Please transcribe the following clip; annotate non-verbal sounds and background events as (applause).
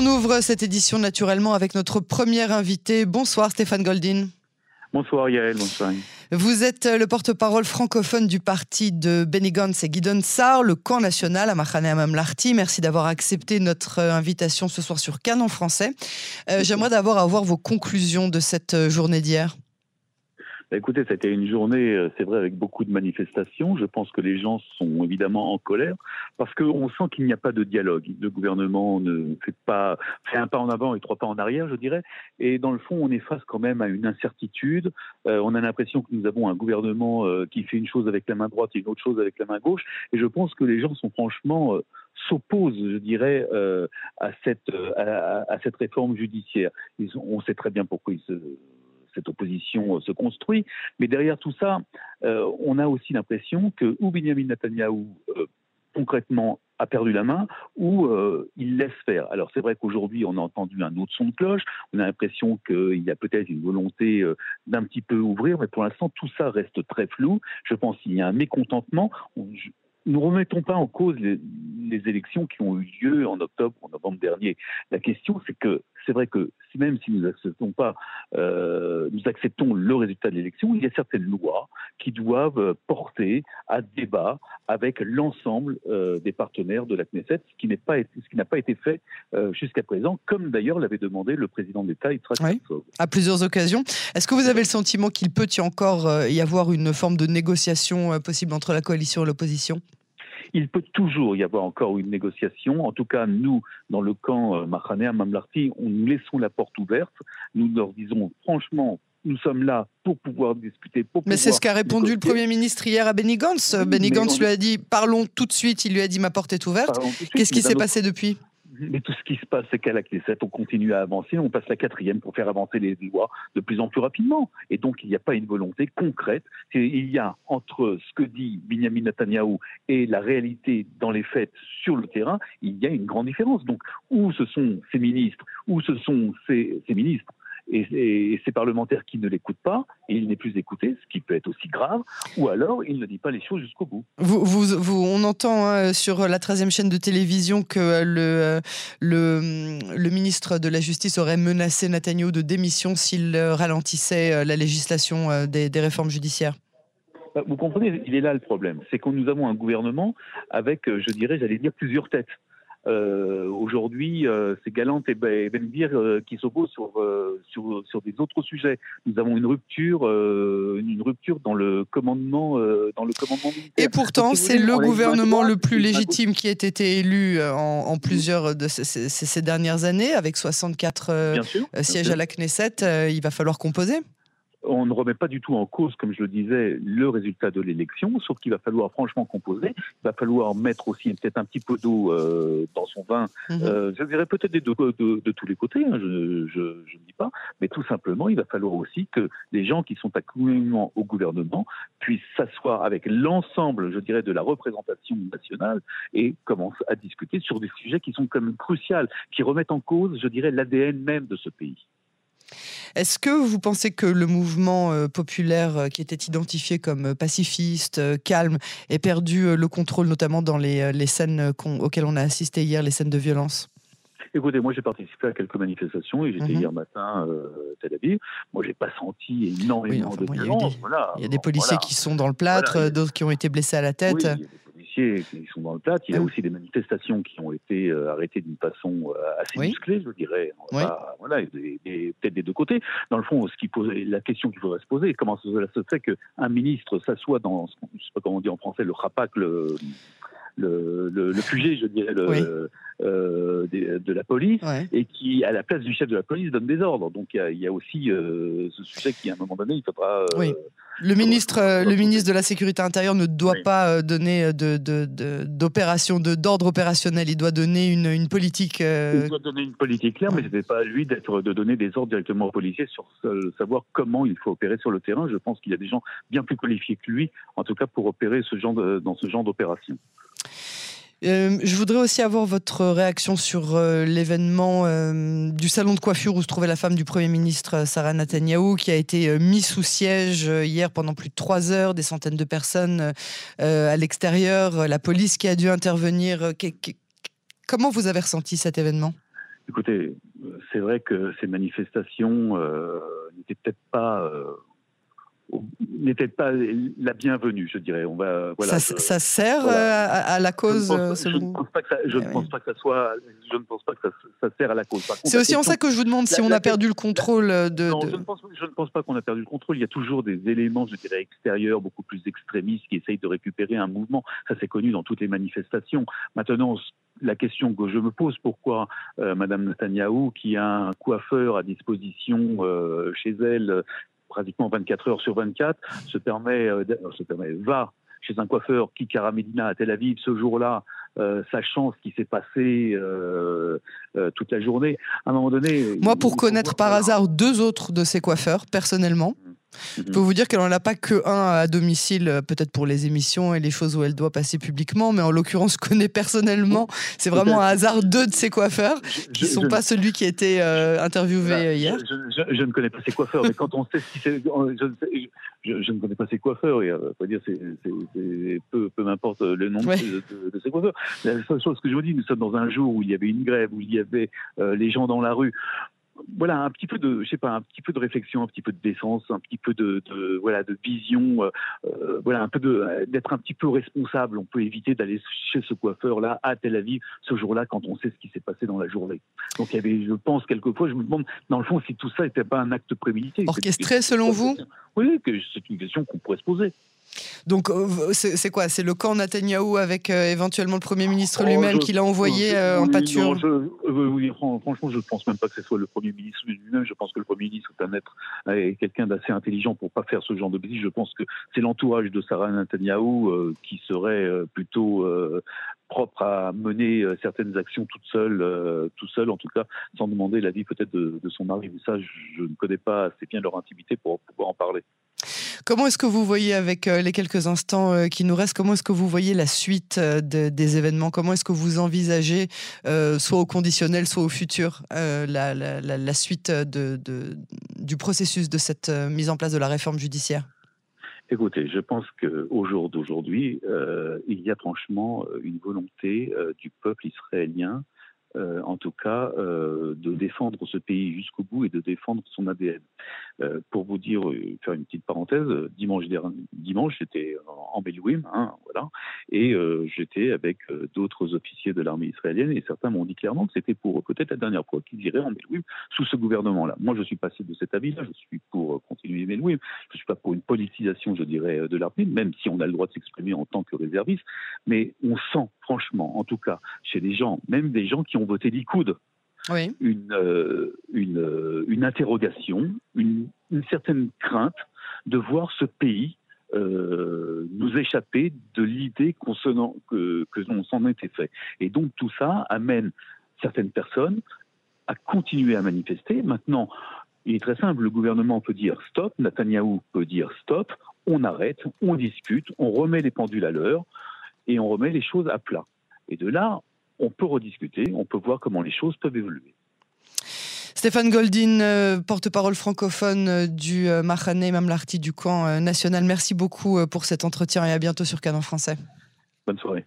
On ouvre cette édition naturellement avec notre premier invité. Bonsoir Stéphane Goldin. Bonsoir Yael, bonsoir. Vous êtes le porte-parole francophone du parti de Benny Gantz et Guidon Sar, le camp national à Mahane Amamlarti. Merci d'avoir accepté notre invitation ce soir sur Canon français. Euh, j'aimerais d'abord avoir vos conclusions de cette journée d'hier. Bah, écoutez, c'était une journée, euh, c'est vrai, avec beaucoup de manifestations. Je pense que les gens sont évidemment en colère parce qu'on sent qu'il n'y a pas de dialogue. Le gouvernement ne fait pas, fait un pas en avant et trois pas en arrière, je dirais. Et dans le fond, on est face quand même à une incertitude. Euh, on a l'impression que nous avons un gouvernement euh, qui fait une chose avec la main droite et une autre chose avec la main gauche. Et je pense que les gens sont franchement s'opposent, je dirais, à cette à, à, cette réforme judiciaire. Ils, on sait très bien pourquoi ils se euh, se construit. Mais derrière tout ça, euh, on a aussi l'impression que ou Benjamin Netanyahu euh, concrètement a perdu la main ou il laisse faire. Alors c'est vrai qu'aujourd'hui on a entendu un autre son de cloche, on a l'impression qu'il y a peut-être une volonté d'un petit peu ouvrir, mais pour l'instant tout ça reste très flou. Je pense qu'il y a un mécontentement. nous ne remettons pas en cause les, les, élections qui ont eu lieu en octobre en novembre dernier. La question c'est que c'est vrai que même si nous acceptons pas, euh, nous acceptons le résultat de l'élection, il y a certaines lois qui doivent porter à débat avec l'ensemble euh, des partenaires de la Knesset, ce qui n'est pas ce qui n'a pas été fait euh, jusqu'à présent, comme d'ailleurs l'avait demandé le président d'État Yitzhak oui, À plusieurs occasions. Est-ce que vous avez le sentiment qu'il peut y encore y avoir une forme de négociation possible entre la coalition et l'opposition? Il peut toujours y avoir encore une négociation. En tout cas, nous, dans le camp euh, Mahané Mamlarti, nous laissons la porte ouverte. Nous leur disons franchement, nous sommes là pour pouvoir discuter. Pour Mais c'est ce qu'a répondu le Premier ministre hier à Benny Gantz. Benny Gantz lui a dit parlons tout de suite. Il lui a dit ma porte est ouverte. Qu'est-ce qui s'est passé depuis? Mais tout ce qui se passe, c'est qu'à la Knesset, on continue à avancer, on passe la quatrième pour faire avancer les lois de plus en plus rapidement. Et donc, il n'y a pas une volonté concrète. Il y a entre ce que dit Benjamin Netanyahu et la réalité dans les faits sur le terrain, il y a une grande différence. Donc, où ce sont ces ministres, où ce sont ces, ces ministres et, ces parlementaires qui ne l'écoutent pas, et il n'est plus écouté, ce qui peut être aussi grave, ou alors il ne dit pas les choses jusqu'au bout. Vous, vous, on entend hein, sur la 13e chaîne de télévision que le, le, le, ministre de la Justice aurait menacé Netanyahu de démission s'il ralentissait euh, la législation euh, des, des réformes judiciaires. Bah, vous comprenez, il est là le problème. C'est que nous avons un gouvernement avec, euh, je dirais, j'allais dire, plusieurs têtes. Euh, aujourd'hui, euh, c'est Galante et Benvir euh, qui s'opposent sur, sur, sur, des autres sujets. Nous avons une rupture, une rupture dans le commandement, dans le commandement militaire. Et pourtant, c'est le gouvernement le plus légitime qui ait été élu en, plusieurs de ces, ces, dernières années, avec 64 sièges à la Knesset. il va falloir composer on ne remet pas du tout en cause, comme je le disais, le résultat de l'élection, sauf qu'il va falloir franchement composer. Il va falloir mettre aussi peut-être un petit peu d'eau euh, dans son vin. Mhm. Euh, je dirais peut-être de, de, tous les côtés, hein, je, ne dis pas, mais tout simplement, il va falloir aussi que les gens qui sont actuellement au gouvernement puissent s'asseoir avec l'ensemble, je dirais, de la représentation nationale et commencent à discuter sur des sujets qui sont quand même cruciaux, qui remettent en cause, je dirais, l'ADN même de ce pays. Est-ce que vous pensez que le mouvement euh, populaire euh, qui était identifié comme euh, pacifiste, calme, ait perdu le contrôle, notamment dans les, scènes auxquelles on a assisté hier, les scènes de violence? Écoutez, moi j'ai participé à quelques manifestations et j'étais mhm. hier matin à Tel Aviv. Moi j'ai pas senti énormément de violence. Il y a des, policiers qui sont dans le plâtre, d'autres qui ont été blessés à la tête qui sont dans le plat. Il y a aussi des manifestations qui ont été euh, arrêtées d'une façon euh, assez musclée, je dirais. voilà, peut-être des deux côtés. Dans le fond, ce qui pose, la question qu'il faudrait se poser, comment cela se fait qu'un ministre s'assoit dans, je ne sais pas comment on dit en français, le rapac, le, le, le, je dirais, le, euh, de, la police, et qui, à la place du chef de la police, donne des ordres. Donc il y, a aussi ce sujet qui, à un moment donné, il faudra. Le ministre, euh, le ministre de la Sécurité intérieure ne doit pas euh, donner d'opération, de, d'ordre opérationnel. Il doit donner une, politique. Euh, il doit donner une politique claire, mais ce n'est pas à lui d'être, de donner des ordres directement aux policiers sur savoir comment il faut opérer sur le terrain. Je pense qu'il y a des gens bien plus qualifiés que lui, en tout cas pour opérer ce genre dans ce genre d'opération. Euh, je voudrais aussi avoir votre réaction sur euh, l'événement euh, du salon de coiffure où se trouvait la femme du Premier ministre Sarah Netanyahu, qui a été mise sous siège hier pendant plus de trois heures, des centaines de personnes à l'extérieur, la police qui a dû intervenir. comment vous avez ressenti cet événement? Écoutez, c'est vrai que ces manifestations n'étaient peut-être pas n'était pas la bienvenue, je dirais. On va, voilà, ça, sert euh, à, la cause. Je ne pense, pas que ça, je ne pense pas que ça soit. Je ne pense pas que ça, sert à la cause. C'est aussi en ça que je vous demande si on a perdu le contrôle de. Non, Je, ne pense, je, ne pense, pas qu'on a perdu le contrôle. Il y a toujours des éléments, je dirais, extérieurs, beaucoup plus extrémistes, qui essayent de récupérer un mouvement. Ça, c'est connu dans toutes les manifestations. Maintenant, la question que je me pose, pourquoi euh, Madame Netanyahou, qui a un coiffeur à disposition euh, chez elle, pratiquement 24 heures sur 24, se permet, euh, se permet va chez un coiffeur qui Medina à Tel Aviv ce jour-là, euh, sachant ce qui s'est passé euh, toute la journée. À un moment donné. Moi, pour connaître par hasard deux autres de ces coiffeurs, personnellement, mmh. Je peux vous dire qu'elle n'en a pas que un à domicile, euh, peut-être pour les émissions et les choses où elle doit passer publiquement, mais en l'occurrence, (laughs) je connais personnellement. C'est vraiment un hasard deux de ses coiffeurs qui ne sont pas celui qui a été euh, interviewé euh, hier. Je, ne connais pas ses coiffeurs, mais quand on sait ce qui c'est. Je, ne connais pas ses coiffeurs, et pas dire, c'est, peu, peu m'importe le nom de, de, ses coiffeurs. La seule chose que je vous dis, nous sommes dans un jour où il y avait une grève, où il y avait les gens dans la rue voilà un petit peu de je sais pas un petit peu de réflexion un petit peu de décence un petit peu de, voilà de vision euh, euh, voilà un peu de d'être un petit peu responsable. On peut éviter d'aller chez ce coiffeur là à Tel Aviv ce jour-là quand on sait ce qui s'est passé dans la journée. Donc il y avait je pense quelquefois je me demande dans le fond si tout ça n'était pas un acte prémédité. Orchestré selon vous? oui que c'est une question qu'on pourrait se poser donc, euh, c'est quoi? C'est le camp Netanyahou avec euh, éventuellement le Premier ministre oh, lui-même qui l'a envoyé euh, en pâture? oui, franchement, je ne pense même pas que ce soit le Premier ministre lui-même. Je pense que le Premier ministre est un être, quelqu'un d'assez intelligent pour pas faire ce genre de bêtises. Je pense que c'est l'entourage de Sarah Netanyahou qui serait plutôt propre à mener certaines actions toute seule, tout seul en tout cas, sans demander l'avis peut-être de, de, son mari. Mais ça, je ne connais pas assez bien leur intimité pour pouvoir en parler. Comment est-ce que vous voyez, avec euh, les quelques instants euh, qui nous restent, comment est-ce que vous voyez la suite euh, des événements? Comment est-ce que vous envisagez, soit au conditionnel, soit au futur, la, suite du processus de cette mise en place de la réforme judiciaire? Écoutez, je pense qu'au jour d'aujourd'hui, il y a franchement une volonté du peuple israélien euh, en tout cas, euh, de défendre ce pays jusqu'au bout et de défendre son ADN. Euh, pour vous dire, faire une petite parenthèse, dimanche dimanche, j'étais en Belouim, hein, voilà, et j'étais avec d'autres officiers de l'armée israélienne, et certains m'ont dit clairement que c'était pour peut-être la dernière fois qu'ils iraient en Belouim sous ce gouvernement-là. Moi, je suis passé de cet avis-là, je suis pour continuer Belouim, je suis pas pour une politisation, je dirais, de l'armée, même si on a le droit de s'exprimer en tant que réserviste, mais on sent, franchement, en tout cas, chez les gens, même des gens qui ont voté Likoud. Une, euh, une, euh, une, interrogation, une, certaine crainte de voir ce pays euh, nous échapper de l'idée que, que l'on s'en était fait. Et donc tout ça amène certaines personnes à continuer à manifester. Maintenant, il est très simple, le gouvernement peut dire stop, Netanyahou peut dire stop, on arrête, on discute, on remet les pendules à l'heure et on remet les choses à plat. Et de là, on peut rediscuter, on peut voir comment les choses peuvent évoluer. Stéphane Goldin, euh, porte-parole francophone euh, du euh, Mamlarti du camp national, merci beaucoup pour cet entretien et à bientôt sur Canon Français. Bonne soirée.